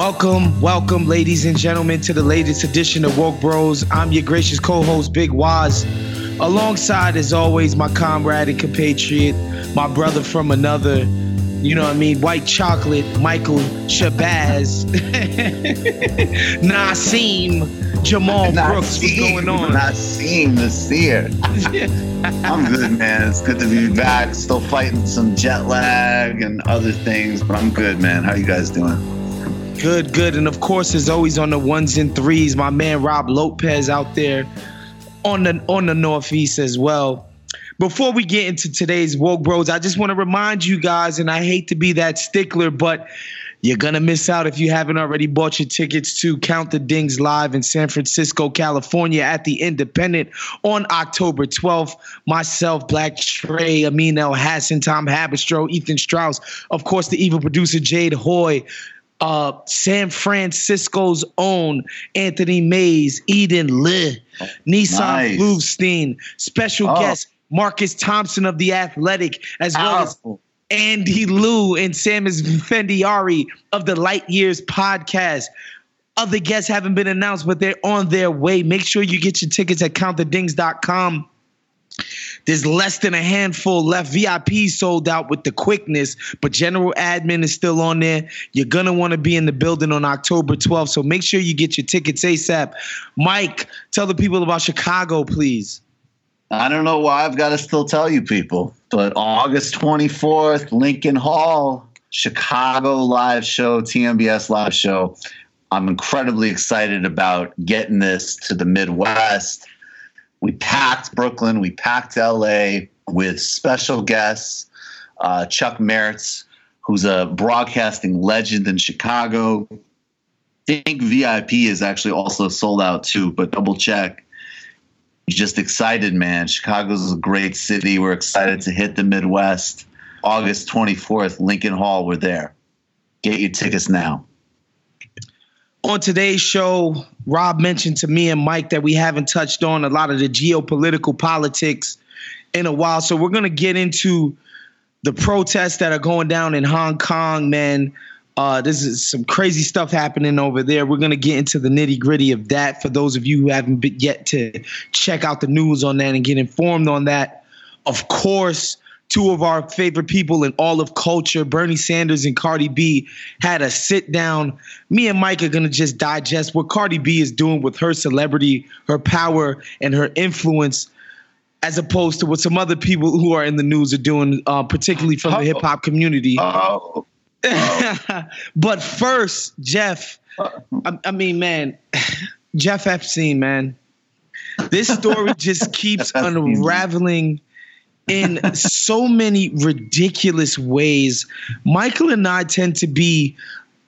Welcome, welcome, ladies and gentlemen, to the latest edition of Woke Bros. I'm your gracious co-host, Big Waz. Alongside, as always, my comrade and compatriot, my brother from another, you know what I mean, white chocolate, Michael Shabazz, Nassim, Jamal Brooks. What's going on? Nassim seer. I'm good, man. It's good to be back. Still fighting some jet lag and other things, but I'm good, man. How you guys doing? Good, good. And of course, as always on the ones and threes, my man Rob Lopez out there on the on the Northeast as well. Before we get into today's woke bros, I just want to remind you guys, and I hate to be that stickler, but you're gonna miss out if you haven't already bought your tickets to Count the Dings live in San Francisco, California at the Independent on October 12th. Myself, Black Trey, Amin Elhassan, Tom Haberstroh, Ethan Strauss, of course, the evil producer Jade Hoy uh, San Francisco's own Anthony Mays, Eden Lee, Nissan Nice. Bluestein, special Oh. guest Marcus Thompson of The Athletic, as well as Andy Liu and Sam Esfandiari of the Light Years podcast. Other guests haven't been announced, but they're on their way. Make sure you get your tickets at countthedings.com. There's less than a handful left. VIP sold out with the quickness, but general admin is still on there. You're to want to be in the building on October 12th, so make sure you get your tickets ASAP. Mike, tell the people about Chicago, please. I don't know why I've got to still tell you people, but August 24th, Lincoln Hall, Chicago live show, TMBS live show. I'm incredibly excited about getting this to the Midwest. We packed Brooklyn, we packed LA with special guests. Uh, Chuck Merritz, who's a broadcasting legend in Chicago. I think VIP is actually also sold out too, but double check just excited, man. Chicago's a great city. We're excited to hit the Midwest. August 24th, Lincoln Hall. We're there. Get your tickets now. On today's show, Rob mentioned to me and Mike that we haven't touched on a lot of the geopolitical politics in a while. So we're going to get into the protests that are going down in Hong Kong, man. Uh, this is some crazy stuff happening over there. We're going to get into the nitty gritty of that for those of you who haven't yet to check out the news on that and get informed on that. Of course, two of our favorite people in all of culture, Bernie Sanders and Cardi B, had a sit down. Me and Mike are going to just digest what Cardi B is doing with her celebrity, her power, and her influence, as opposed to what some other people who are in the news are doing, uh, particularly from the hip hop community. Oh, but first, Jeff, I, I mean, man, Jeff Epstein, man, this story just keeps unraveling in so many ridiculous ways. Michael and I tend to be,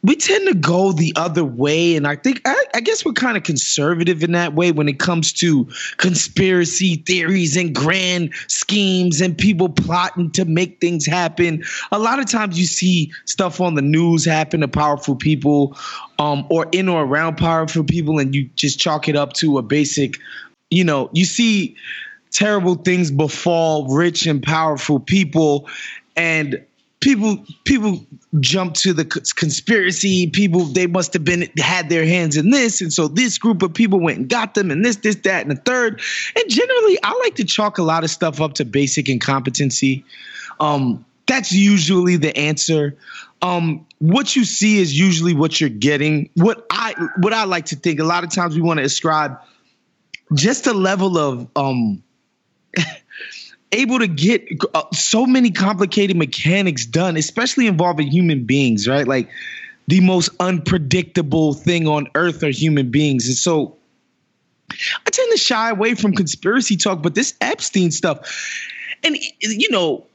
we tend to go the other way. And I think, I, I guess we're kind of conservative in that way when it comes to conspiracy theories and grand schemes and people plotting to make things happen. A lot of times you see stuff on the news happen to powerful people um, or in or around powerful people, and you just chalk it up to a basic, you know, you see terrible things befall rich and powerful people. And people people jump to the conspiracy. People they must have been had their hands in this. And so this group of people went and got them and this this that and the third. And generally i like to chalk a lot of stuff up to basic incompetency. Um that's usually the answer. Um what you see is usually what you're getting. What i what i like to think a lot of times we want to ascribe just a level of um able to get uh, so many complicated mechanics done, especially involving human beings, right? Like the most unpredictable thing on earth are human beings. And so I tend to shy away from conspiracy talk, but this Epstein stuff, and you know,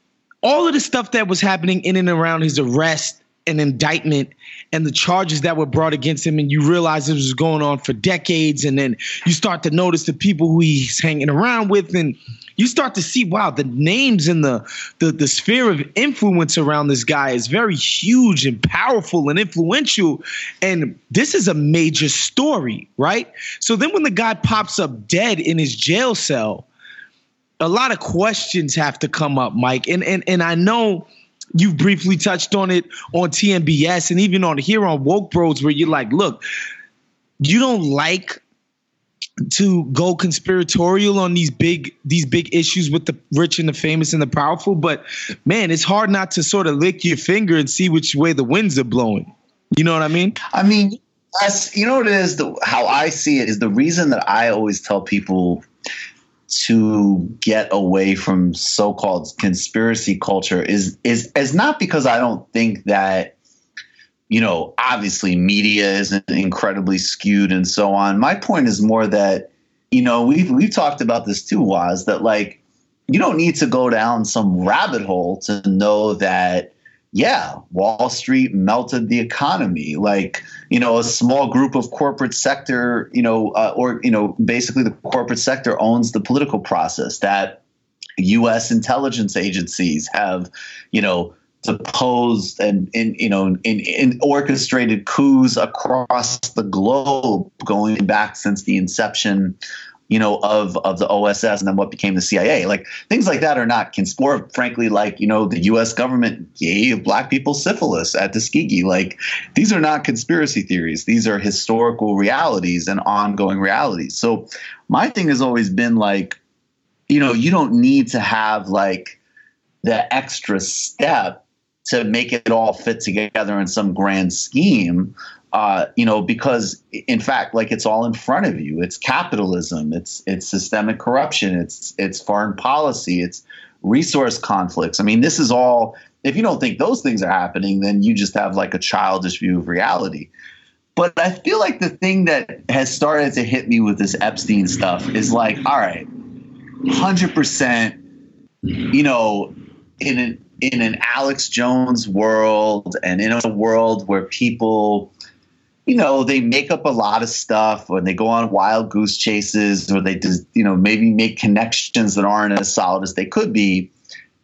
all of the stuff that was happening in and around his arrest and indictment and the charges that were brought against him and you realize it was going on for decades and then you start to notice the people who he's hanging around with and you start to see wow the names and the, the the sphere of influence around this guy is very huge and powerful and influential and this is a major story right? So then when the guy pops up dead in his jail cell a lot of questions have to come up mike and and and i know you've briefly touched on it on TMBS and even on here on Woke Bros, where you're like, look, you don't like to go conspiratorial on these big these big issues with the rich and the famous and the powerful, but man, it's hard not to sort of lick your finger and see which way the winds are blowing. You know what I mean? I mean, you know what it is, the, how I see it is the reason that I always tell people to get away from so-called conspiracy culture is is is not because I don't think that you know obviously media isn't incredibly skewed and so on. My point is more that you know we've we've talked about this too, was that like you don't need to go down some rabbit hole to know that yeah, Wall Street melted the economy. Like, you know, a small group of corporate sector, you know, uh, or, you know, basically the corporate sector owns the political process that U.S. intelligence agencies have, you know, deposed and, in you know, in, in orchestrated coups across the globe going back since the inception you know, of of the OSS and then what became the CIA. Like things like that are not cons- or frankly, like, you know, the US government gave black people syphilis at Tuskegee. Like these are not conspiracy theories. These are historical realities and ongoing realities. So my thing has always been like, you know, you don't need to have like the extra step to make it all fit together in some grand scheme uh, you know, because in fact, like it's all in front of you. It's capitalism. It's it's systemic corruption. It's it's foreign policy. It's resource conflicts. I mean, this is all. If you don't think those things are happening, then you just have like a childish view of reality. But I feel like the thing that has started to hit me with this Epstein stuff is like, all right, hundred percent. You know, in an in an Alex Jones world, and in a world where people you know, they make up a lot of stuff or they go on wild goose chases or they just, you know, maybe make connections that aren't as solid as they could be.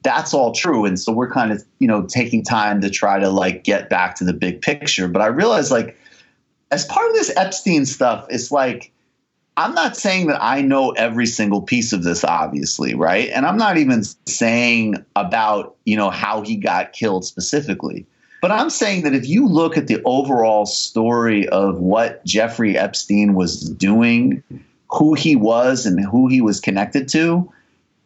That's all true. And so we're kind of, you know, taking time to try to like get back to the big picture. But I realize like as part of this Epstein stuff, it's like, I'm not saying that I know every single piece of this, obviously, right? And I'm not even saying about, you know, how he got killed specifically. But I'm saying that if you look at the overall story of what Jeffrey Epstein was doing, who he was, and who he was connected to,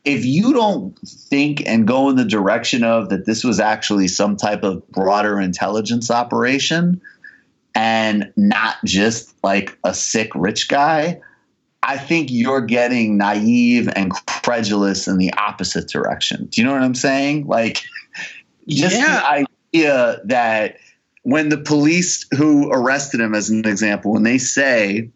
if you don't think and go in the direction of that this was actually some type of broader intelligence operation and not just like a sick rich guy, I think you're getting naive and credulous in the opposite direction. Do you know what I'm saying? Like, just yeah idea that when the police who arrested him, as an example, when they say,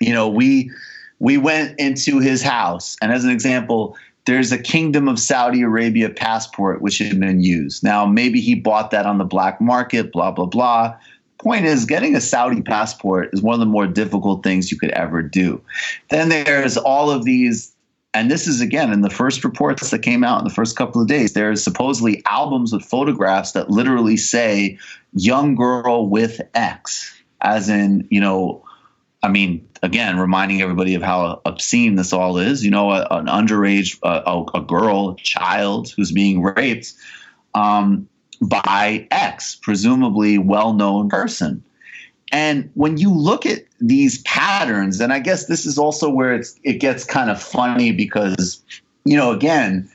you know, we we went into his house, and as an example, there's a Kingdom of Saudi Arabia passport which had been used. Now, maybe he bought that on the black market, blah blah blah. Point is, getting a Saudi passport is one of the more difficult things you could ever do. Then there's all of these and this is again in the first reports that came out in the first couple of days there's supposedly albums with photographs that literally say young girl with x as in you know i mean again reminding everybody of how obscene this all is you know a, an underage a, a, girl child who's being raped um, by X, presumably well known person. And when you look at these patterns, and I guess this is also where it's it gets kind of funny because, you know, again,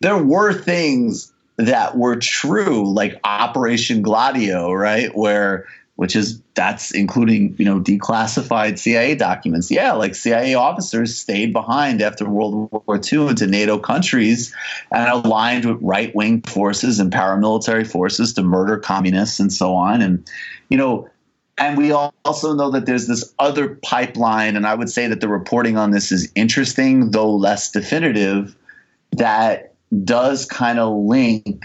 there were things that were true, like Operation Gladio, right? Where which is that's including you know declassified CIA documents. Yeah, like CIA officers stayed behind after World War II into NATO countries and aligned with right wing forces and paramilitary forces to murder communists and so on. And you know, and we also know that there's this other pipeline, and I would say that the reporting on this is interesting, though less definitive, that does kind of link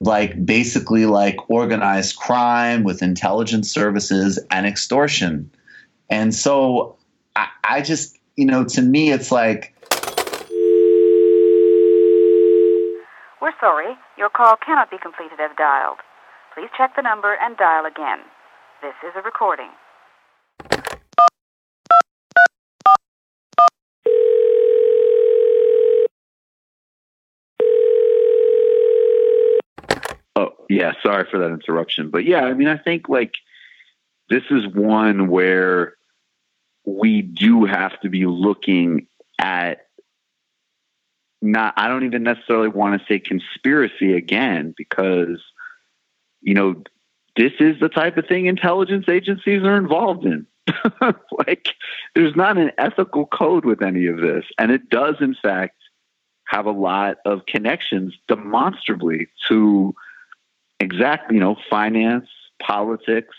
like basically like organized crime with intelligence services and extortion. And so I, I just, you know, to me, it's like. We're sorry. Your call cannot be completed as dialed. Please check the number and dial again. This is a recording. Oh, yeah, sorry for that interruption. But yeah, I mean, I think like this is one where we do have to be looking at not, I don't even necessarily want to say conspiracy again because, you know, this is the type of thing intelligence agencies are involved in. like, there's not an ethical code with any of this. And it does, in fact, have a lot of connections demonstrably to exactly, you know, finance, politics.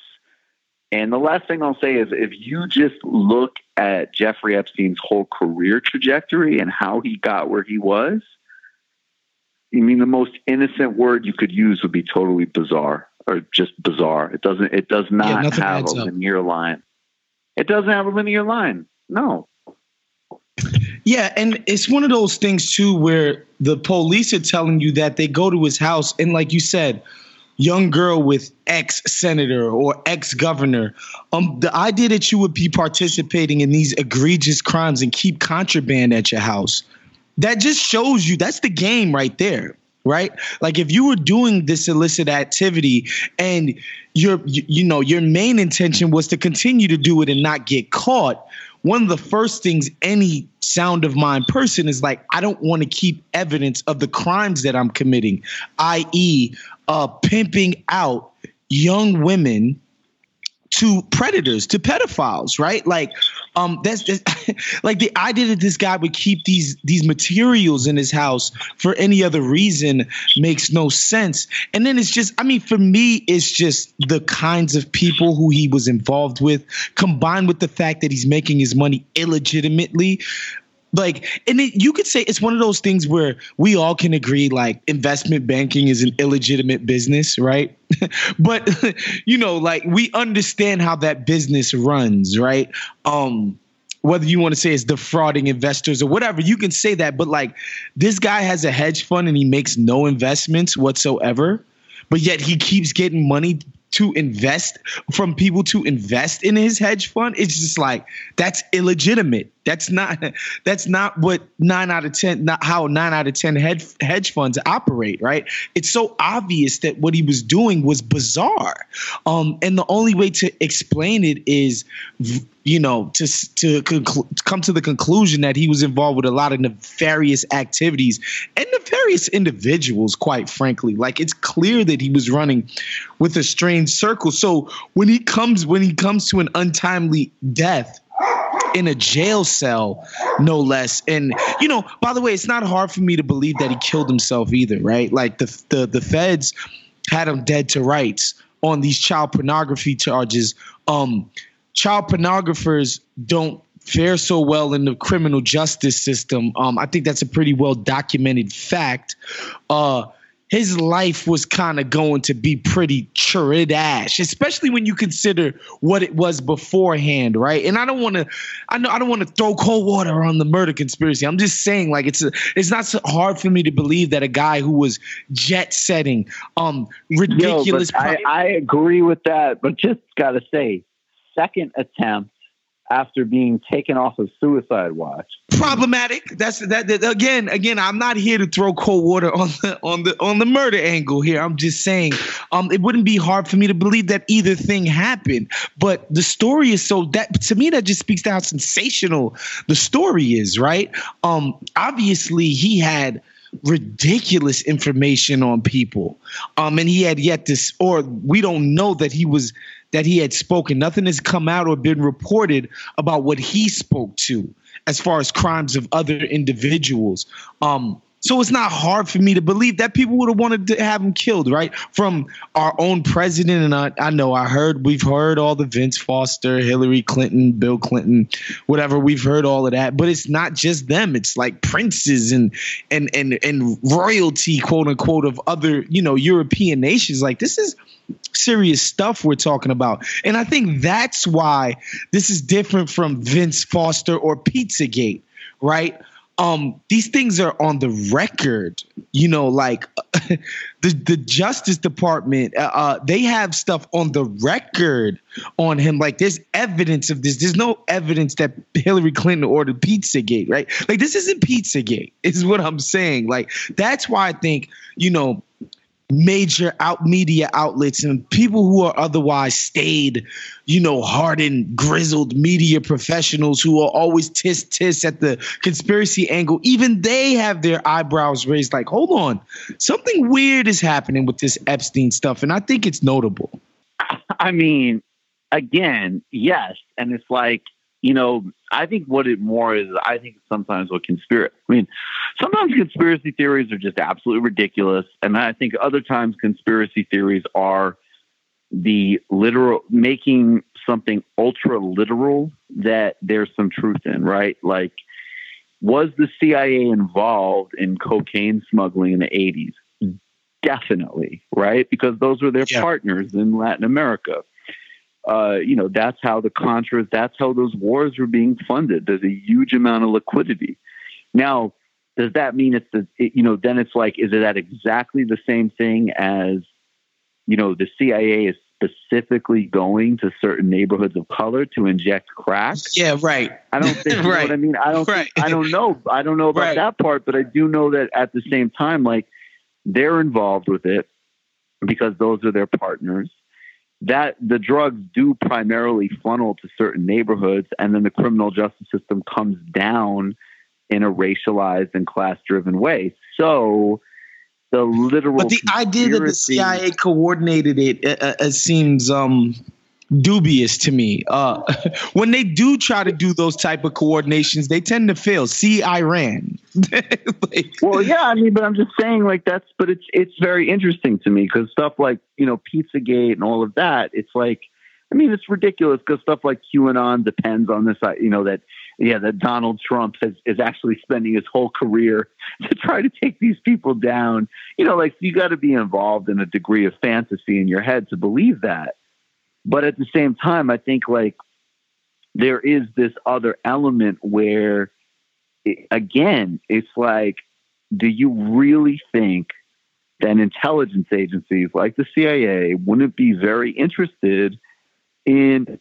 And the last thing I'll say is if you just look at Jeffrey Epstein's whole career trajectory and how he got where he was, I mean, the most innocent word you could use would be totally bizarre or just bizarre. It doesn't, it does not nothing have a up. linear line. It doesn't have a linear line. No. Yeah, and it's one of those things too where the police are telling you that they go to his house and like you said, young girl with ex senator or ex governor. Um the idea that you would be participating in these egregious crimes and keep contraband at your house. That just shows you that's the game right there. Right? Like if you were doing this illicit activity and your you, know your main intention was to continue to do it and not get caught, one of the first things any sound of mind person is like, I don't want to keep evidence of the crimes that I'm committing, i.e., uh, pimping out young women to predators, to pedophiles, right? Like, um, that's, that's like the idea that this guy would keep these these materials in his house for any other reason makes no sense. And then it's just, I mean, for me, it's just the kinds of people who he was involved with, combined with the fact that he's making his money illegitimately like and it, you could say it's one of those things where we all can agree like investment banking is an illegitimate business right? But you know like we understand how that business runs right? Um whether you want to say it's defrauding investors or whatever you can say that but like this guy has a hedge fund and he makes no investments whatsoever but yet he keeps getting money to invest from people to invest in his hedge fund? It's just like that's illegitimate that's not that's not what 9 out of 10 not how 9 out of 10 hedge hedge funds operate right? It's so obvious that what he was doing was bizarre. Um and the only way to explain it is you know to to conclu- come to the conclusion that he was involved with a lot of nefarious activities and nefarious individuals quite frankly. Like it's clear that he was running with a strange circle. So when he comes when he comes to an untimely death in a jail cell, no less. And you know, by the way, it's not hard for me to believe that he killed himself either, right? Like the the the feds had him dead to rights on these child pornography charges. Um, child pornographers don't fare so well in the criminal justice system. Um, I think that's a pretty well documented fact. Uh, his life was kind of going to be pretty churidash, especially when you consider what it was beforehand, right? And I don't want to, I know I don't want to throw cold water on the murder conspiracy. I'm just saying, like it's a, it's not so hard for me to believe that a guy who was jet setting, um, ridiculous. Yo, I, I agree with that, but just gotta say, second attempt after being taken off of suicide watch. Problematic. That's that, that, again. Again, I'm not here to throw cold water on the on the on the murder angle here. I'm just saying, um, it wouldn't be hard for me to believe that either thing happened. But the story is so that to me that just speaks to how sensational the story is, right? Um, obviously he had ridiculous information on people. Um, and he had yet to, or we don't know that he was that he had spoken. Nothing has come out or been reported about what he spoke to as far as crimes of other individuals. Um, so it's not hard for me to believe that people would have wanted to have him killed, right? From our own president. And I, I know I heard, we've heard all the Vince Foster, Hillary Clinton, Bill Clinton, whatever. We've heard all of that. But it's not just them. It's like princes and and and and royalty, quote unquote, of other, you know, European nations. Like this is serious stuff we're talking about. And I think that's why this is different from Vince Foster or Pizzagate, right? Um these things are on the record you know like the the justice department uh, uh, they have stuff on the record on him. Like there's evidence of this. There's no evidence that hillary clinton ordered pizzagate right? Like this isn't pizzagate is what i'm saying. Like that's why i think you know major out media outlets and people who are otherwise stayed, you know, hardened, grizzled media professionals who are always tiss tiss at the conspiracy angle, even they have their eyebrows raised like, hold on, something weird is happening with this Epstein stuff. And I think it's notable. I mean, again, yes. And it's like, you know, I think what it more is, I think sometimes what conspiracy, I mean, sometimes conspiracy theories are just absolutely ridiculous. And I think other times conspiracy theories are the literal, making something ultra literal that there's some truth in, right? Like, was the CIA involved in cocaine smuggling in the 80s? Definitely, right? Because those were their yeah. partners in Latin America uh, you know, that's how the Contras, that's how those wars were being funded. There's a huge amount of liquidity. Now, does that mean it's the, it, you know, then it's like, is it at exactly the same thing as, you know, the CIA is specifically going to certain neighborhoods of color to inject crack? Yeah, right. I don't think, right. what I mean? I don't, right. think, I don't know. I don't know about right. that part, but I do know that at the same time, like they're involved with it because those are their partners that the drugs do primarily funnel to certain neighborhoods, and then the criminal justice system comes down in a racialized and class driven way. So the literal. But the idea that the CIA coordinated it, it, it seems um, dubious to me. Uh, when they do try to do those type of coordinations, they tend to fail. See Iran. like, well, yeah, I mean, but I'm just saying, like that's, but it's it's very interesting to me because stuff like you know PizzaGate and all of that, it's like, I mean, it's ridiculous because stuff like QAnon depends on this, you know, that yeah, that Donald Trump has, is actually spending his whole career to try to take these people down. You know, like you got to be involved in a degree of fantasy in your head to believe that. But at the same time, I think like there is this other element where, it, again, it's like, do you really think that intelligence agencies like the CIA wouldn't be very interested in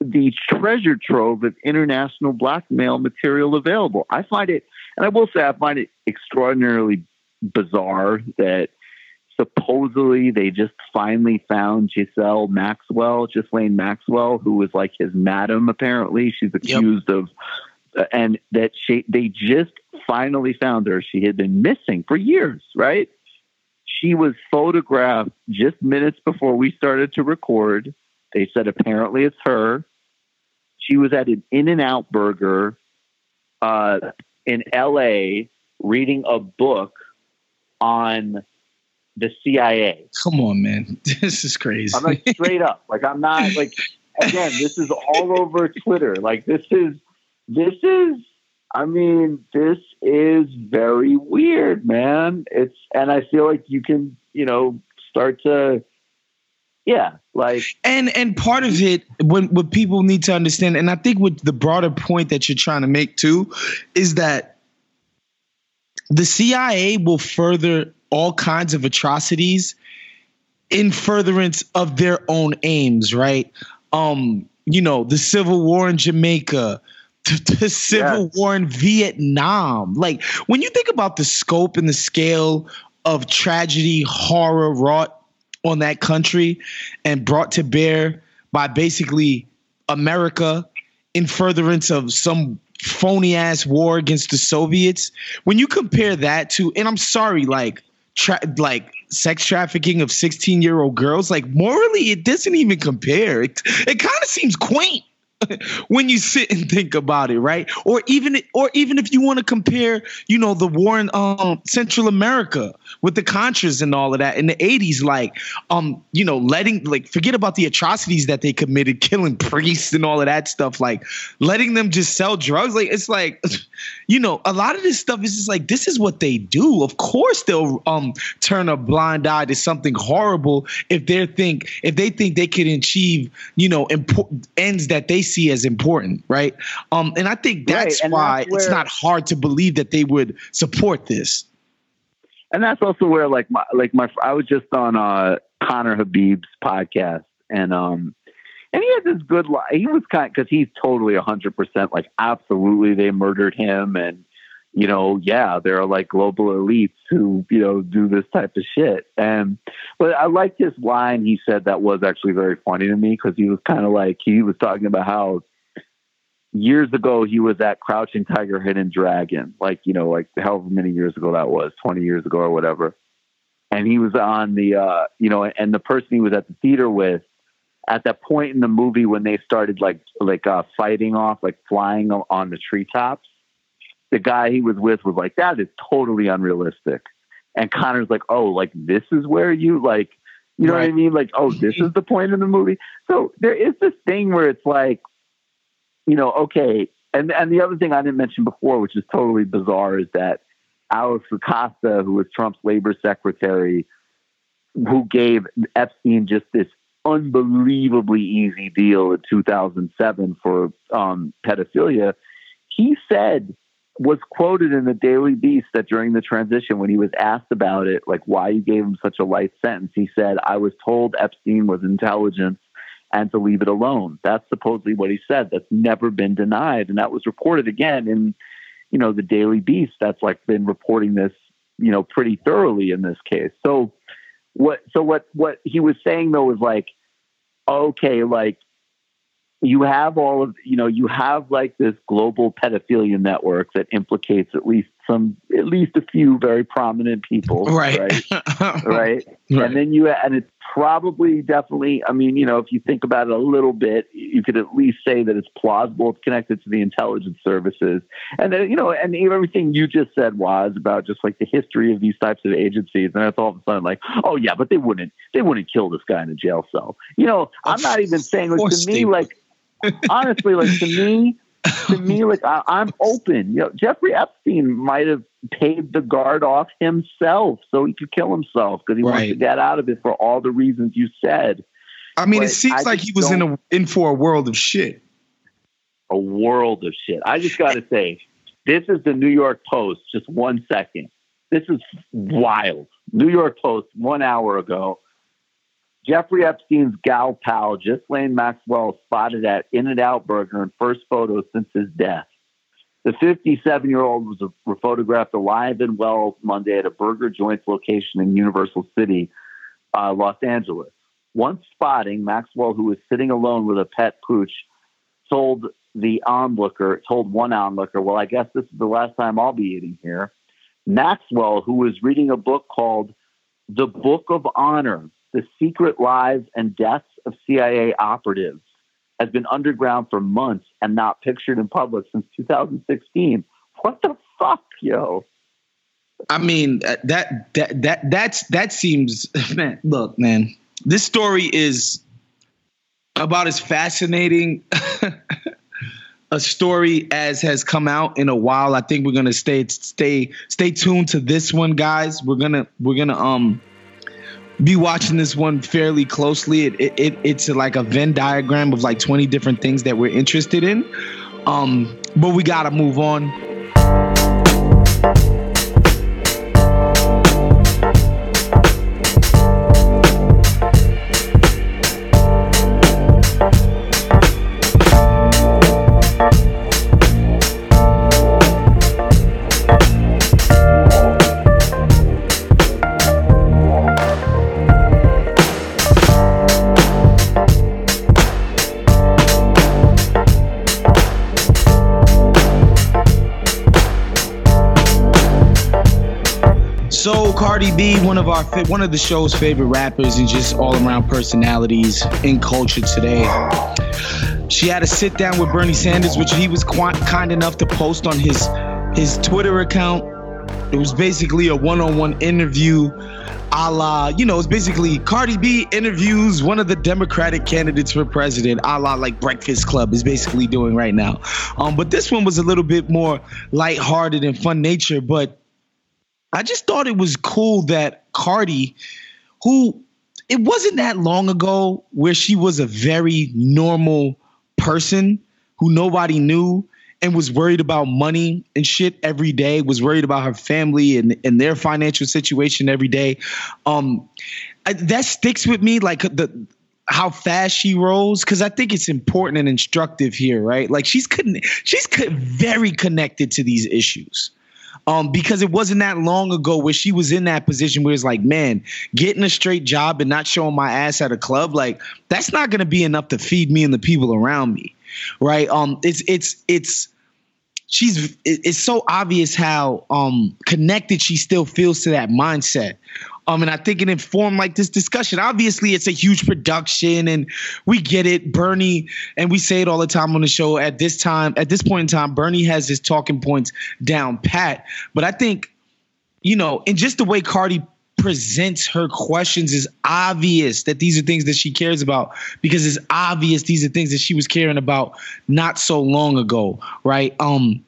the treasure trove of international blackmail material available? I find it, and I will say, I find it extraordinarily bizarre that supposedly they just finally found Giselle Maxwell, Ghislaine Maxwell, who was like his madam. Apparently, she's accused yep. of, uh, and that she they just finally found her. She had been missing for years, right? She was photographed just minutes before we started to record. They said apparently it's her. She was at an In and Out Burger uh, in L.A. reading a book on the CIA. Come on, man. This is crazy. I'm like straight up. Like I'm not like again, this is all over Twitter. Like this is this is I mean, this is very weird, man. It's and I feel like you can, you know, start to yeah, like and and part of it when what people need to understand, and I think with the broader point that you're trying to make too, is that the CIA will further all kinds of atrocities in furtherance of their own aims, right? Um, you know, the Civil War in Jamaica, the, the Civil Yes. War in Vietnam. Like when you think about the scope and the scale of tragedy, horror wrought on that country and brought to bear by basically America in furtherance of some phony ass war against the Soviets. When you compare that to, and I'm sorry, like, tra- like sex trafficking of 16 year old girls, like morally, it doesn't even compare. It, it kind of seems quaint when you sit and think about it, right? Or even or even if you want to compare, you know, the war in um, Central America with the Contras and all of that in the 80s, like um, you know, letting like forget about the atrocities that they committed, killing priests and all of that stuff, like letting them just sell drugs. Like it's like, you know, a lot of this stuff is just like this is what they do. Of course they'll um turn a blind eye to something horrible if they think if they think they can achieve, you know, important ends that they see as important, right? Um, and I think that's Right, why that's it's not hard to believe that they would support this. and that's also where like my like my I was just on uh Conner Habib's podcast and um and he had this good He was kind because he's totally hundred percent like absolutely they murdered him and you know yeah there are like global elites who you know do this type of shit and but I liked his line he said that was actually very funny to me because he was kind of like he was talking about how years ago he was at Crouching Tiger, Hidden Dragon, like you know, like however many years ago that was, twenty years ago or whatever. And he was on the, uh, you know, and the person he was at the theater with, at that point in the movie when they started like like uh, fighting off, like flying on the treetops, the guy he was with was like, that is totally unrealistic. And Conner's like, oh, like this is where you like, you know what I mean? Like, oh, this is the point of the movie. So there is this thing where it's like, you know, okay. And and the other thing I didn't mention before, which is totally bizarre, is that Alex Acosta, who was Trump's labor secretary, who gave Epstein just this unbelievably easy deal in 2007 for um, pedophilia, he said was quoted in the Daily Beast that during the transition, when he was asked about it, like why you gave him such a light sentence, he said, "I was told Epstein was intelligence." and to leave it alone. That's supposedly what he said. That's never been denied. And that was reported again in, you know, the Daily Beast. That's like been reporting this, you know, pretty thoroughly in this case. So what so what what he was saying though was like, okay, like you have all of you know, you have like this global pedophilia network that implicates at least some at least a few very prominent people. Right. Right. right? And then you, and it's probably definitely, I mean, you know, if you think about it a little bit, you could at least say that it's plausible it's connected to the intelligence services. And then, you know, and everything you just said was about just like the history of these types of agencies. And it's all of a sudden like, oh yeah, but they wouldn't, they wouldn't kill this guy in a jail cell. You know, I'm not even saying like to me, like, honestly, like to me, to me, like I, I'm open. You know, Jeffrey Epstein might have paid the guard off himself so he could kill himself because he wanted to get out of it for all the reasons you said. I mean, it seems I like he was in a in for a world of shit. A world of shit. I just got to say, this is the New York Post. Just one second. This is wild. New York Post, one hour ago. Jeffrey Epstein's gal pal, Ghislaine Maxwell, spotted at In N Out Burger in first photo since his death. The 57 year old was photographed alive and well Monday at a burger joints location in Universal City, uh, Los Angeles. Once spotting, Maxwell, who was sitting alone with a pet pooch, told the onlooker, told one onlooker, Well, I guess this is the last time I'll be eating here. Maxwell, who was reading a book called The Book of Honor The Secret Lives and Deaths of CIA Operatives, has been underground for months and not pictured in public since 2016. What the fuck, yo? I mean, uh, that that that that's that seems man. Look, man, this story is about as fascinating a story as has come out in a while. I think we're gonna stay stay stay tuned to this one, guys. We're gonna we're gonna um be watching this one fairly closely. It, it, it it's like a Venn diagram of like 20 different things that we're interested in. Um, but we gotta move on. One of our one of the show's favorite rappers and just all around personalities in culture today. She had a sit down with Bernie Sanders, which he was quite kind enough to post on his his Twitter account. It was basically a one-on-one interview, a la you know, it's basically Cardi B interviews one of the Democratic candidates for president, a la like Breakfast Club is basically doing right now. Um, but this one was a little bit more lighthearted and fun nature, but I just thought it was cool that Cardi, who it wasn't that long ago where she was a very normal person who nobody knew and was worried about money and shit every day, was worried about her family and, and their financial situation every day. Um, I, that sticks with me like the how fast she rolls because I think it's important and instructive here, right? Like she's couldn't she's very connected to these issues um, because it wasn't that long ago where she was in that position where it's like, man, getting a straight job and not showing my ass at a club, like that's not going to be enough to feed me and the people around me, right? Um, it's it's it's she's it's so obvious how um connected she still feels to that mindset um, and I think it informed like this discussion. Obviously, it's a huge production, and we get it. Bernie, and we say it all the time on the show. At this time, at this point in time, Bernie has his talking points down pat. But I think, you know, and just the way Cardi presents her questions is obvious that these are things that she cares about because it's obvious these are things that she was caring about not so long ago, right? Um,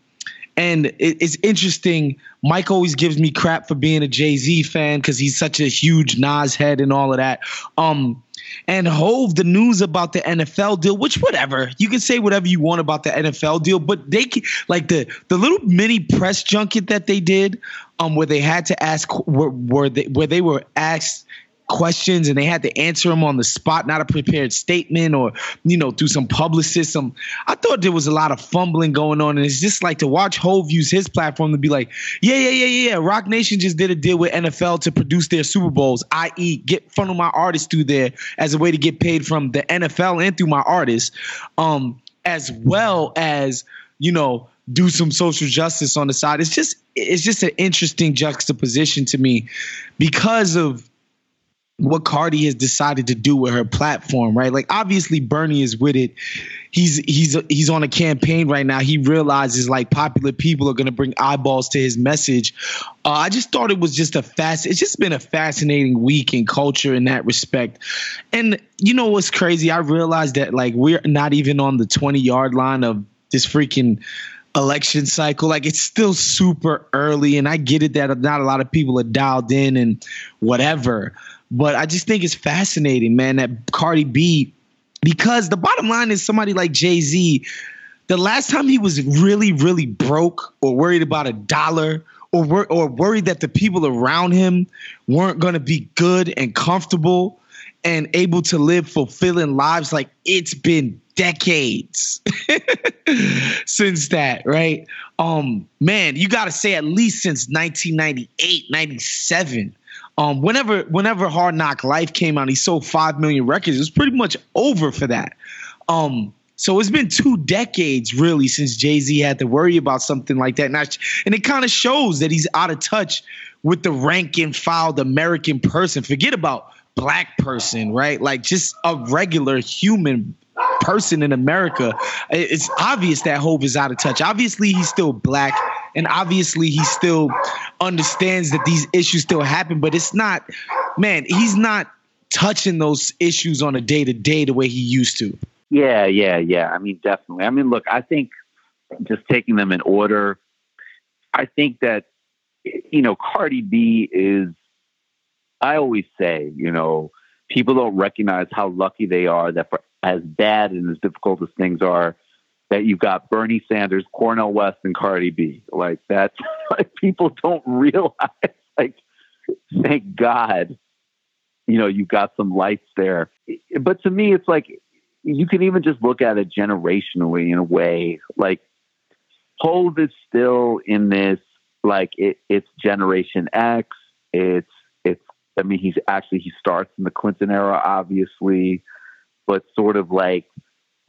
and it, it's interesting. Mike always gives me crap for being a Jay Z fan because he's such a huge Nas head and all of that. Um, and Hove, the news about the NFL deal, which whatever you can say whatever you want about the NFL deal, but they like the the little mini press junket that they did, um, where they had to ask where, where they where they were asked questions and they had to answer them on the spot, not a prepared statement or, you know, through some publicist. Some, I thought there was a lot of fumbling going on. And it's just like to watch Hove use his platform to be like, yeah, yeah, yeah, yeah. yeah. Roc Nation just did a deal with NFL to produce their Super Bowls, i.e., get funnel my artists through there as a way to get paid from the NFL and through my artists, um, as well as, you know, do some social justice on the side. It's just it's just an interesting juxtaposition to me because of what Cardi has decided to do with her platform, right? Like obviously Bernie is with it. He's he's he's on a campaign right now. He realizes like popular people are going to bring eyeballs to his message. Uh, I just thought it was just a fast. It's just been a fascinating week in culture in that respect. And you know what's crazy? I realized that like we're not even on the twenty yard line of this freaking election cycle. Like it's still super early, and I get it that not a lot of people are dialed in and whatever. But I just think it's fascinating, man, that Cardi B, because the bottom line is somebody like Jay Z, the last time he was really, really broke or worried about a dollar or, wor- or worried that the people around him weren't going to be good and comfortable and able to live fulfilling lives, like it's been decades since that, right? Um, man, you got to say at least since 1998, 97 um, whenever whenever Hard Knock Life came out, he sold five million records. It was pretty much over for that. Um, so it's been two decades really since Jay Z had to worry about something like that, and, I, and it kind of shows that he's out of touch with the rank and file American person. Forget about black person, right? Like just a regular human person in America. It's obvious that Hove is out of touch. Obviously, he's still black and obviously he still understands that these issues still happen but it's not man he's not touching those issues on a day to day the way he used to. Yeah yeah yeah. I mean definitely. I mean look i think just taking them in order i think that you know cardi b is i always say you know people don't recognize how lucky they are that for as bad and as difficult as things are that you've got Bernie Sanders, Cornel West, and Cardi B. Like that's like people don't realize. Like, thank God, you know, you've got some lights there. But to me, it's like you can even just look at it generationally in a way. Like, Hove is still in this. Like it, it's Generation X. It's it's. I mean, he's actually he starts in the Clinton era, obviously, but sort of like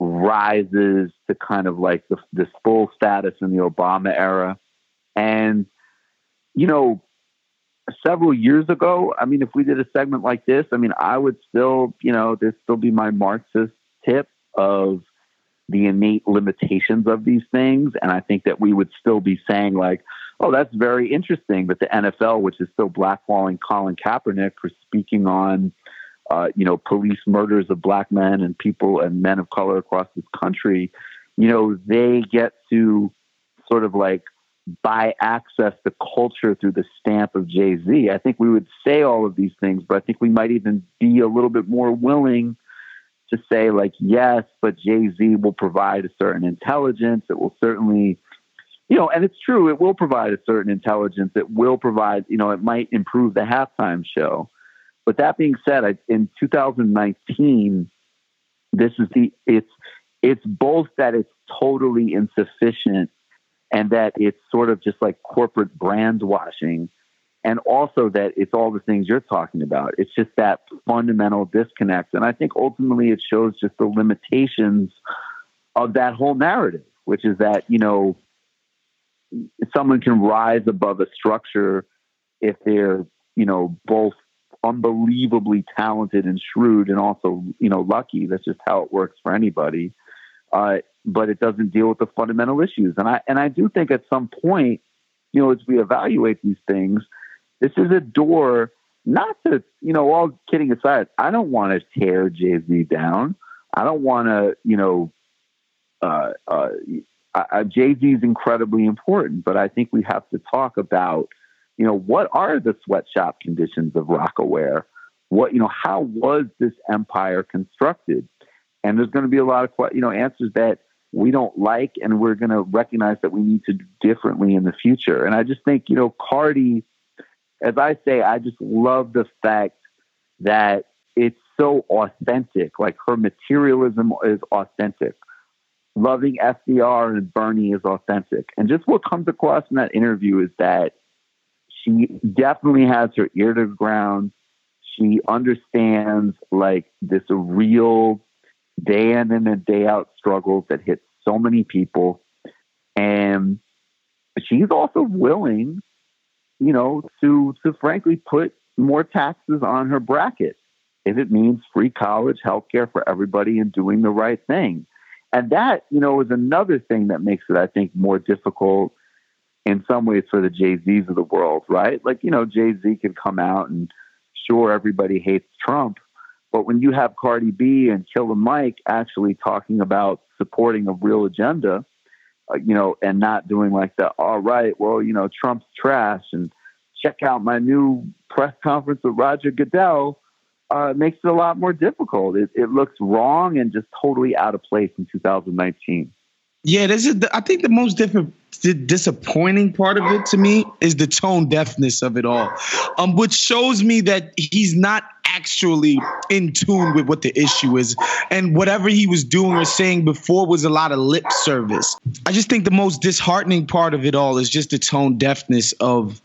rises to kind of like the, this full status in the Obama era. And, you know, several years ago, I mean, if we did a segment like this, I mean, I would still, you know, this still be my Marxist tip of the innate limitations of these things. And I think that we would still be saying, like, oh, that's very interesting But the NFL, which is still blackballing Colin Kaepernick for speaking on, uh, you know, police murders of black men and people and men of color across this country, you know, they get to sort of like buy access to culture through the stamp of Jay Z. I think we would say all of these things, but I think we might even be a little bit more willing to say, like, yes, but Jay Z will provide a certain intelligence. It will certainly, you know, and it's true, it will provide a certain intelligence. It will provide, you know, it might improve the halftime show. But that being said, I, in 2019, this is the, it's, it's both that it's totally insufficient and that it's sort of just like corporate brand washing and also that it's all the things you're talking about. It's just that fundamental disconnect. And i think ultimately it shows just the limitations of that whole narrative which is that you know someone can rise above a structure if they're you know both unbelievably talented and shrewd and also you know lucky that's just how it works for anybody uh, but it doesn't deal with the fundamental issues. And I and I do think at some point, you know, as we evaluate these things, this is a door not to, you know, all kidding aside, I don't want to tear Jay Z down. I don't want to, you know, uh, uh, Jay Z is incredibly important, but I think we have to talk about, you know, what are the sweatshop conditions of Rocawear? What, you know, how was this empire constructed? And there's going to be a lot of, you know, answers that we don't like and we're going to recognize that we need to do differently in the future. And I just think, you know, Cardi, as I say, I just love the fact that it's so authentic. Like her materialism is authentic. Loving FDR and Bernie is authentic. And just what comes across in that interview is that she definitely has her ear to the ground. She understands like this real day in and a day out struggles that hit so many people. And she's also willing, you know, to to frankly put more taxes on her bracket if it means free college, health care for everybody, and doing the right thing. And that, you know, is another thing that makes it, I think, more difficult in some ways for the Jay Z's of the world, right? Like, you know, Jay Z can come out and sure everybody hates Trump, but when you have Cardi B and Killer Mike actually talking about supporting a real agenda, uh, you know, and not doing like the, all right, well, you know, Trump's trash and check out my new press conference with Roger Goodell, uh, makes it a lot more difficult. It, it looks wrong and just totally out of place in 2019. Yeah, this is. The, I think the most different, the disappointing part of it to me is the tone deafness of it all, um, which shows me that he's not actually in tune with what the issue is, and whatever he was doing or saying before was a lot of lip service. I just think the most disheartening part of it all is just the tone deafness of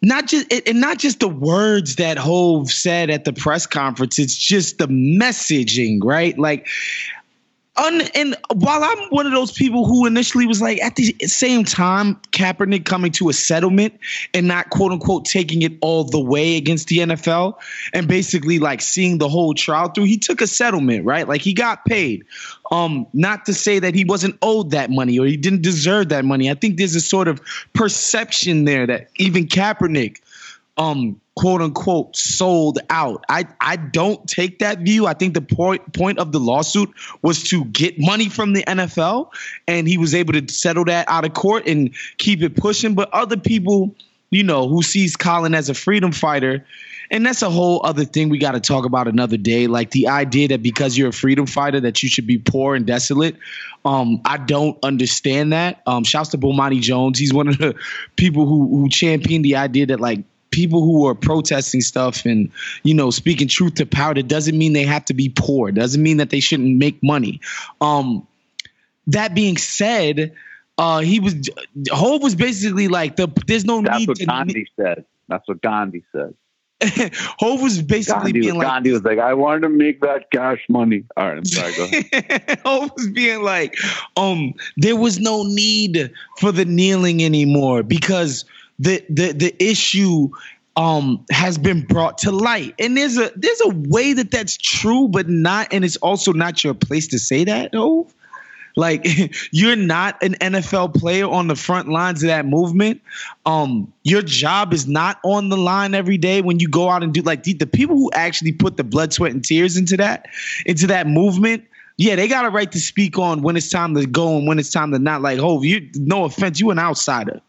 not just and not just the words that Hove said at the press conference. It's just the messaging, right? Like Un, and while I'm one of those people who initially was like, at the same time, Kaepernick coming to a settlement and not quote unquote taking it all the way against the NFL and basically like seeing the whole trial through, he took a settlement, right? Like he got paid. Um, not to say that he wasn't owed that money or he didn't deserve that money. I think there's a sort of perception there that even Kaepernick um quote unquote sold out. I I don't take that view. I think the point point of the lawsuit was to get money from the NFL and he was able to settle that out of court and keep it pushing, but other people, you know, who sees Colin as a freedom fighter and that's a whole other thing we got to talk about another day. Like the idea that because you're a freedom fighter that you should be poor and desolate. Um, I don't understand that. Um, shouts to Bomani Jones. He's one of the people who who championed the idea that like people who are protesting stuff and you know speaking truth to power that doesn't mean they have to be poor doesn't mean that they shouldn't make money um that being said uh he was Hove was basically like the there's no That's need what to Gandhi said. That's what Gandhi said. Hove was basically Gandhi, being like Gandhi was like, I wanted to make that cash money. All right, I'm sorry. Go ahead. Hove was being like, um, there was no need for the kneeling anymore because the the the issue um has been brought to light and there's a there's a way that that's true but not and it's also not your place to say that though like you're not an NFL player on the front lines of that movement. Um, your job is not on the line every day when you go out and do like the, the people who actually put the blood, sweat, and tears into that, into that movement. Yeah, they got a right to speak on when it's time to go and when it's time to not. Like, oh, you no offense, you an outsider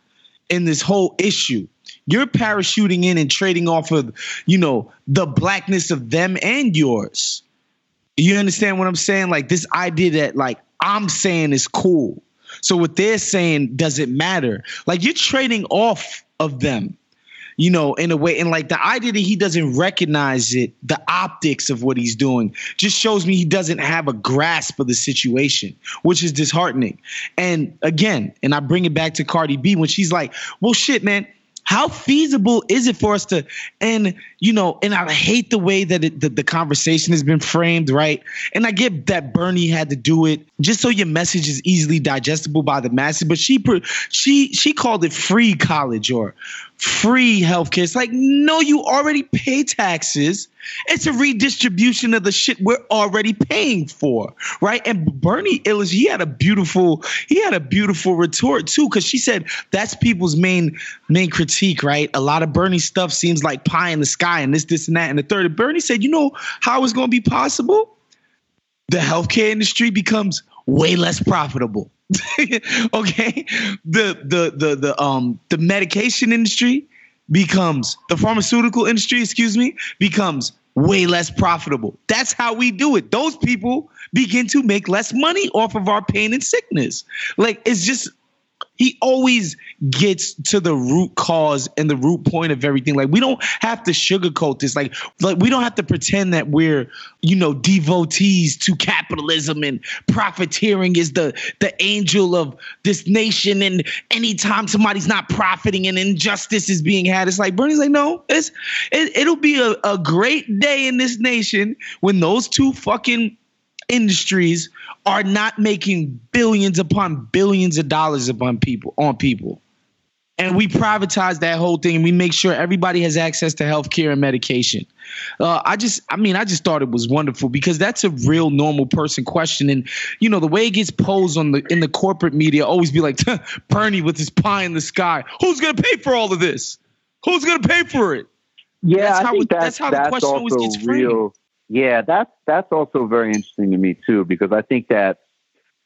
in this whole issue. You're parachuting in and trading off of, you know, the blackness of them and yours. You understand what I'm saying? Like this idea that like I'm saying is cool. So what they're saying doesn't matter. Like you're trading off of them, you know, in a way. And like the idea that he doesn't recognize it, the optics of what he's doing, just shows me he doesn't have a grasp of the situation, which is disheartening. And again, and I bring it back to Cardi B when she's like, well, shit, man how feasible is it for us to and you know and i hate the way that it, the, the conversation has been framed right and i get that bernie had to do it just so your message is easily digestible by the masses but she she she called it free college or free healthcare. It's like, no, you already pay taxes. It's a redistribution of the shit we're already paying for, right? And Bernie Illich, he had a beautiful, he had a beautiful retort too, because she said that's people's main main critique, right? A lot of Bernie stuff seems like pie in the sky and this, this, and that, and the third. Bernie said, you know how it's going to be possible? The healthcare industry becomes way less profitable. okay, the the the the um the medication industry becomes the pharmaceutical industry, excuse me, becomes way less profitable. That's how we do it. Those people begin to make less money off of our pain and sickness. Like it's just he always gets to the root cause and the root point of everything. Like we don't have to sugarcoat this. Like, like we don't have to pretend that we're, you know, devotees to capitalism and profiteering is the the angel of this nation. And anytime somebody's not profiting and injustice is being had, it's like Bernie's like, no, it's it, it'll be a, a great day in this nation when those two fucking industries are not making billions upon billions of dollars upon people on people. And we privatize that whole thing and we make sure everybody has access to health care and medication. Uh, I just, I mean, I just thought it was wonderful because that's a real normal person question. And, you know, the way it gets posed on the in the corporate media, always be like, Bernie with his pie in the sky. Who's going to pay for all of this? Who's going to pay for it? Yeah, that's I how, think that's, that's how the question always gets framed. Real yeah, that's that's also very interesting to me too, because I think that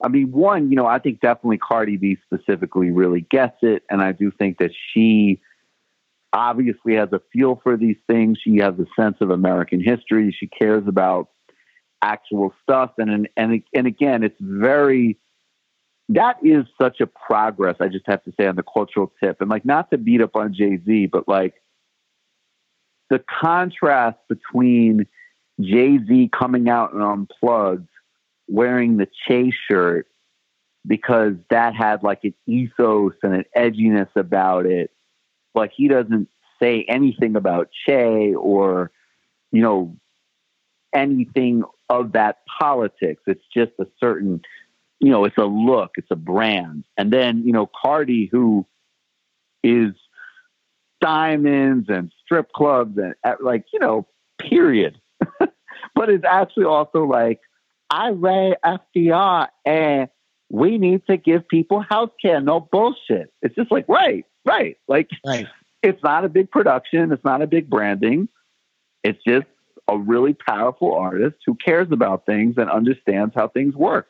I mean, one, you know, I think definitely Cardi B specifically really gets it, and I do think that she obviously has a feel for these things. She has a sense of American history. She cares about actual stuff, and and and, and again, it's very that is such a progress. I just have to say on the cultural tip, and like not to beat up on Jay Z, but like the contrast between Jay Z coming out and unplugged wearing the Che shirt because that had like an ethos and an edginess about it. But he doesn't say anything about Che or, you know, anything of that politics. It's just a certain, you know, it's a look, it's a brand. And then, you know, Cardi, who is diamonds and strip clubs and like, you know, period. but it's actually also like, I read FDR and we need to give people health care, no bullshit. It's just like, right, right. Like, right. it's not a big production, it's not a big branding. It's just a really powerful artist who cares about things and understands how things work.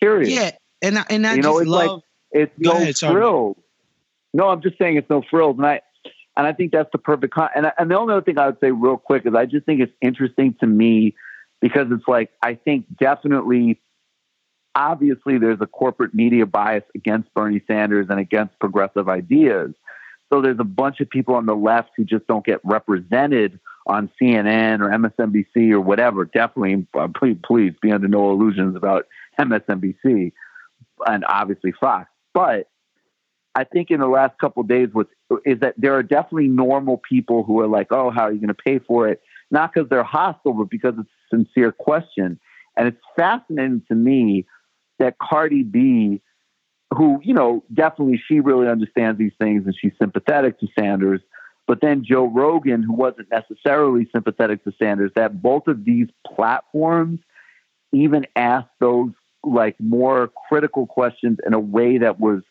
Period. Yeah. And I, and I you know, it's love, like, it's no ahead, frills. No, I'm just saying it's no frills. And I, and I think that's the perfect. Con- and, and the only other thing I would say real quick is I just think it's interesting to me because it's like, I think definitely, obviously, there's a corporate media bias against Bernie Sanders and against progressive ideas. So there's a bunch of people on the left who just don't get represented on CNN or MSNBC or whatever. Definitely, uh, please, please be under no illusions about MSNBC and obviously Fox. But I think in the last couple days, was is that there are definitely normal people who are like, "Oh, how are you going to pay for it?" Not because they're hostile, but because it's a sincere question. And it's fascinating to me that Cardi B, who you know, definitely she really understands these things and she's sympathetic to Sanders, but then Joe Rogan, who wasn't necessarily sympathetic to Sanders, that both of these platforms even asked those like more critical questions in a way that was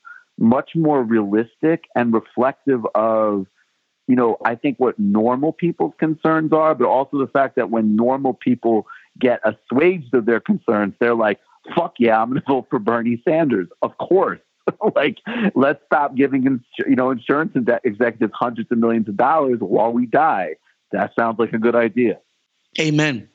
much more realistic and reflective of you know, I think what normal people's concerns are, but also the fact that when normal people get assuaged of their concerns, they're like, fuck yeah, I'm going to vote for Bernie Sanders. Of course. like, let's stop giving, you know, insurance executives hundreds of millions of dollars while we die. That sounds like a good idea. Amen.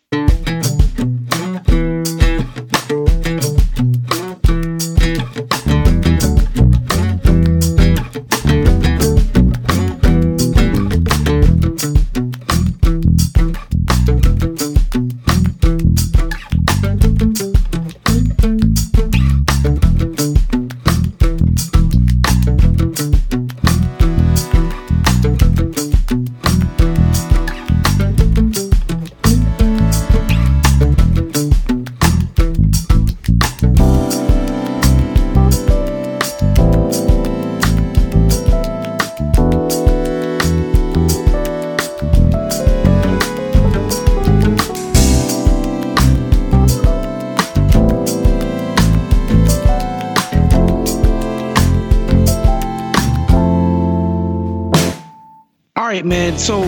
Man. So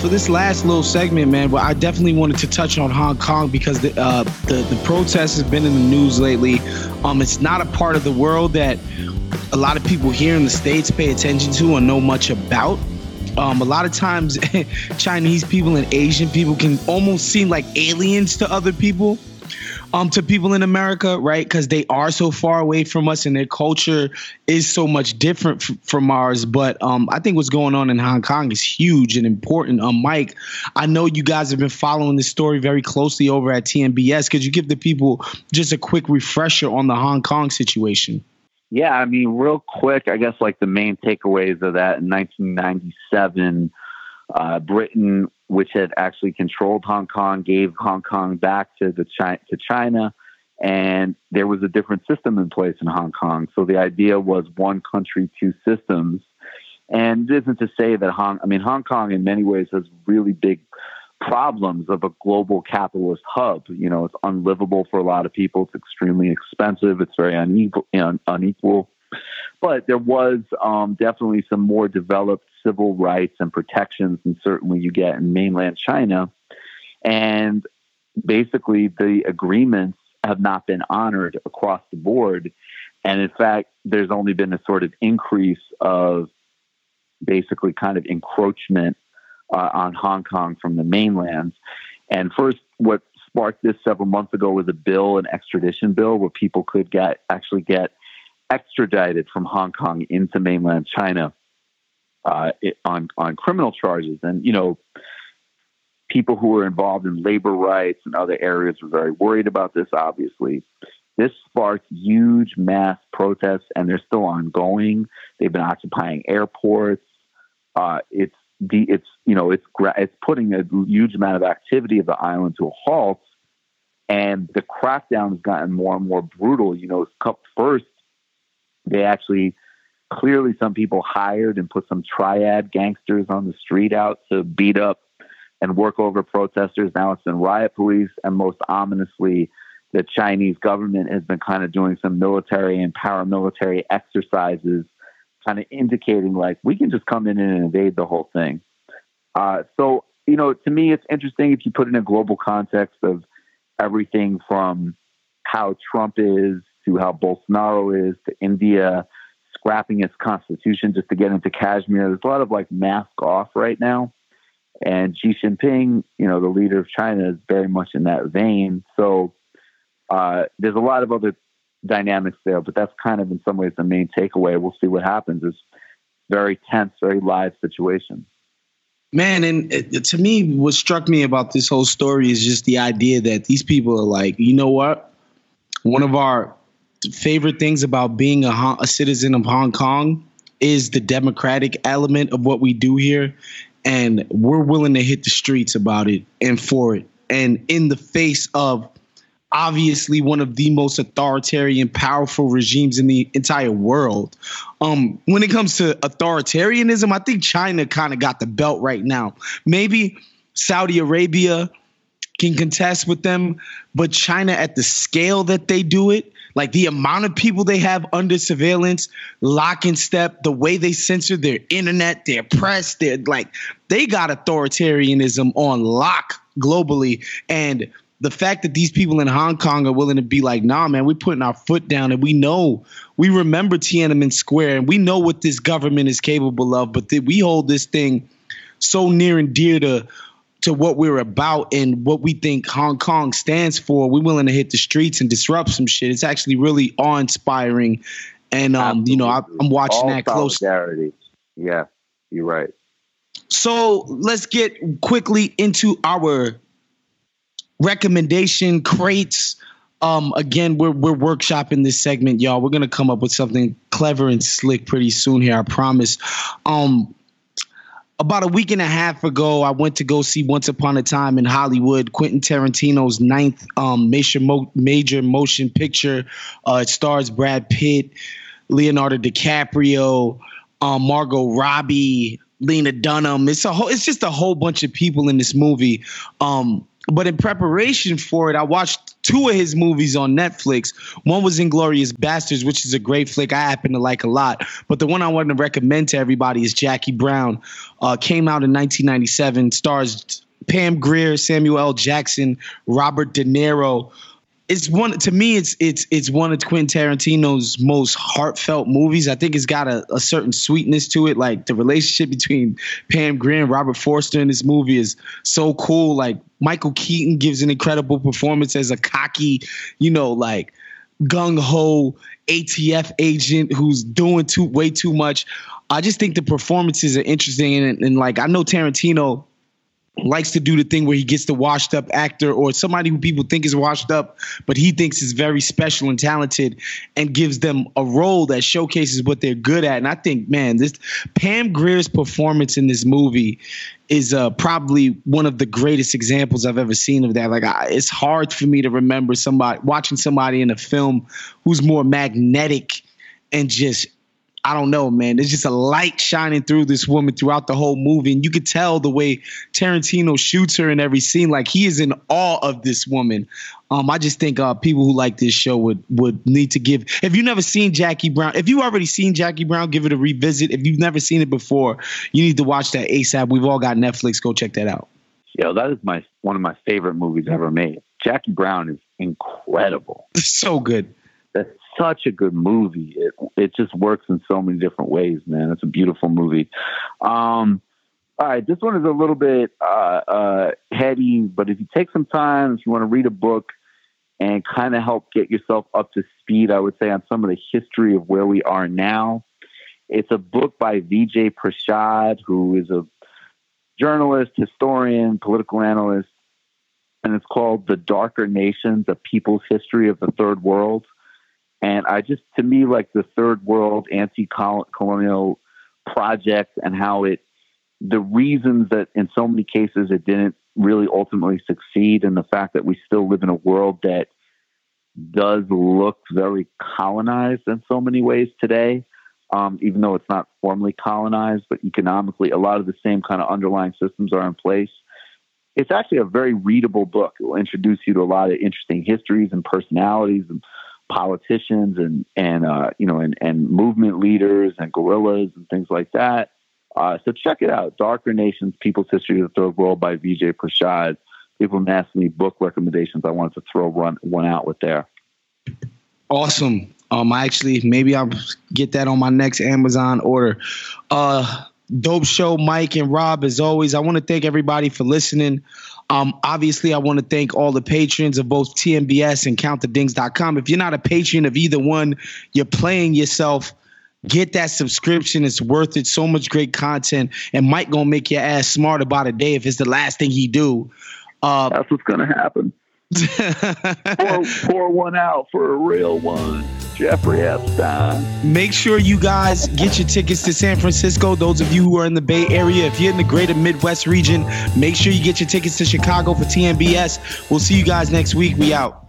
for this last little segment, man, well, I definitely wanted to touch on Hong Kong because the uh, the the protest has been in the news lately. Um, it's not a part of the world that a lot of people here in the states pay attention to or know much about. Um, a lot of times, Chinese people and Asian people can almost seem like aliens to other people um to people in America, right? Because they are so far away from us and their culture is so much different f- from ours. But um, I think what's going on in Hong Kong is huge and important. Um, Mike, I know you guys have been following this story very closely over at TMBS. Could you give the people just a quick refresher on the Hong Kong situation? Yeah, I mean, real quick, I guess like the main takeaways of that in 1997, uh, Britain which had actually controlled Hong Kong, gave Hong Kong back to the China, to China, and there was a different system in place in Hong Kong. So the idea was one country, two systems. And it isn't to say that Hong, I mean, Hong Kong in many ways has really big problems of a global capitalist hub. You know, it's unlivable for a lot of people. It's extremely expensive. It's very unequal. unequal. But there was um, definitely some more developed civil rights and protections, and certainly you get in mainland China. And basically, the agreements have not been honored across the board. And in fact, there's only been a sort of increase of basically kind of encroachment uh, on Hong Kong from the mainland. And first, what sparked this several months ago was a bill, an extradition bill, where people could get actually get extradited from Hong Kong into mainland China uh, on on criminal charges, and you know, people who were involved in labor rights and other areas were very worried about this. Obviously, this sparked huge mass protests, and they're still ongoing. They've been occupying airports. Uh, it's the it's you know it's it's putting a huge amount of activity of the island to a halt, and the crackdown has gotten more and more brutal. You know, first they actually clearly some people hired and put some triad gangsters on the street out to beat up and work over protesters. Now it's been riot police, and most ominously, the Chinese government has been kind of doing some military and paramilitary exercises, kind of indicating like we can just come in and invade the whole thing. Uh, so, you know, to me, it's interesting if you put it in a global context of everything from how Trump is to how Bolsonaro is to India scrapping its constitution just to get into Kashmir. There's a lot of like mask off right now. And Xi Jinping, you know, the leader of China, is very much in that vein. So uh, there's a lot of other dynamics there, but that's kind of in some ways the main takeaway. We'll see what happens. It's very tense, very live situation. Man, and it, to me, what struck me about this whole story is just the idea that these people are like, you know what? One of our favorite things about being a, a citizen of Hong Kong is the democratic element of what we do here. And we're willing to hit the streets about it and for it. And in the face of obviously one of the most authoritarian, powerful regimes in the entire world. Um, when it comes to authoritarianism, I think China kind of got the belt right now. Maybe Saudi Arabia can contest with them, but China at the scale that they do it, like the amount of people they have under surveillance, lock and step, the way they censor their internet, their press, they're like they got authoritarianism on lock globally. And the fact that these people in Hong Kong are willing to be like, nah, man, we're putting our foot down and we know, we remember Tiananmen Square and we know what this government is capable of, but we hold this thing so near and dear to to what we're about and what we think Hong Kong stands for. We're willing to hit the streets and disrupt some shit. It's actually really awe inspiring. And um, you know, I, am watching All that closely. Yeah, you're right. So let's get quickly into our recommendation crates. Um, again, we're we're workshopping this segment, y'all. We're gonna come up with something clever and slick pretty soon here. I promise. Um, about a week and a half ago, I went to go see Once Upon a Time in Hollywood, Quentin Tarantino's ninth um, major mo- major motion picture. Uh, it stars Brad Pitt, Leonardo DiCaprio, um, Margot Robbie, Lena Dunham. It's a whole. It's just a whole bunch of people in this movie. Um, but in preparation for it, I watched two of his movies on Netflix. One was Inglourious Basterds, which is a great flick I happen to like a lot. But the one I want to recommend to everybody is Jackie Brown. Uh, came out in 1997, stars Pam Grier, Samuel L. Jackson, Robert De Niro. It's one to me. It's it's it's one of Quentin Tarantino's most heartfelt movies. I think it's got a, a certain sweetness to it. Like the relationship between Pam Grier and Robert Forster in this movie is so cool. Like Michael Keaton gives an incredible performance as a cocky, you know, like gung ho ATF agent who's doing too way too much. I just think the performances are interesting and, and like I know Tarantino likes to do the thing where he gets the washed up actor or somebody who people think is washed up, but he thinks is very special and talented and gives them a role that showcases what they're good at. And I think, man, this Pam Grier's performance in this movie is uh, probably one of the greatest examples I've ever seen of that. Like, I, it's hard for me to remember somebody watching somebody in a film who's more magnetic and just I don't know, man. There's just a light shining through this woman throughout the whole movie. And you could tell the way Tarantino shoots her in every scene. Like he is in awe of this woman. Um, I just think uh, people who like this show would would need to give. If you've never seen Jackie Brown, if you've already seen Jackie Brown, give it a revisit. If you've never seen it before, you need to watch that ASAP. We've all got Netflix. Go check that out. Yo, that is my one of my favorite movies ever made. Jackie Brown is incredible. so good. Such a good movie. It it just works in so many different ways, man. It's a beautiful movie. Um, all right, this one is a little bit uh, uh, heady, but if you take some time, if you want to read a book and kind of help get yourself up to speed, I would say on some of the history of where we are now. It's a book by Vijay Prashad, who is a journalist, historian, political analyst, and it's called The Darker Nations, A People's History of the Third World. And I just, to me, like the third world anti colonial project and how it, the reasons that in so many cases it didn't really ultimately succeed, and the fact that we still live in a world that does look very colonized in so many ways today, um, even though it's not formally colonized, but economically, a lot of the same kind of underlying systems are in place. It's actually a very readable book. It will introduce you to a lot of interesting histories and personalities and politicians and and uh, you know and, and movement leaders and guerrillas and things like that. Uh, so check it out, Darker Nations: People's History of the Third World by Vijay Prashad. People have asked me book recommendations. I wanted to throw one one out with there. Awesome. Um, I actually maybe I'll get that on my next Amazon order. Uh, dope show, Mike and Rob. As always, I want to thank everybody for listening. Um, obviously, I want to thank all the patrons of both TMBS and CountTheDings.com. If you're not a patron of either one, you're playing yourself. Get that subscription. It's worth it. So much great content. And Mike gonna make your ass smart about a day if it's the last thing he do. Uh, That's what's gonna happen. pour, pour one out for a real one. Jeffrey Epstein. Make sure you guys get your tickets to San Francisco. Those of you who are in the Bay Area, if you're in the greater Midwest region, make sure you get your tickets to Chicago for TMBS. We'll see you guys next week. We out.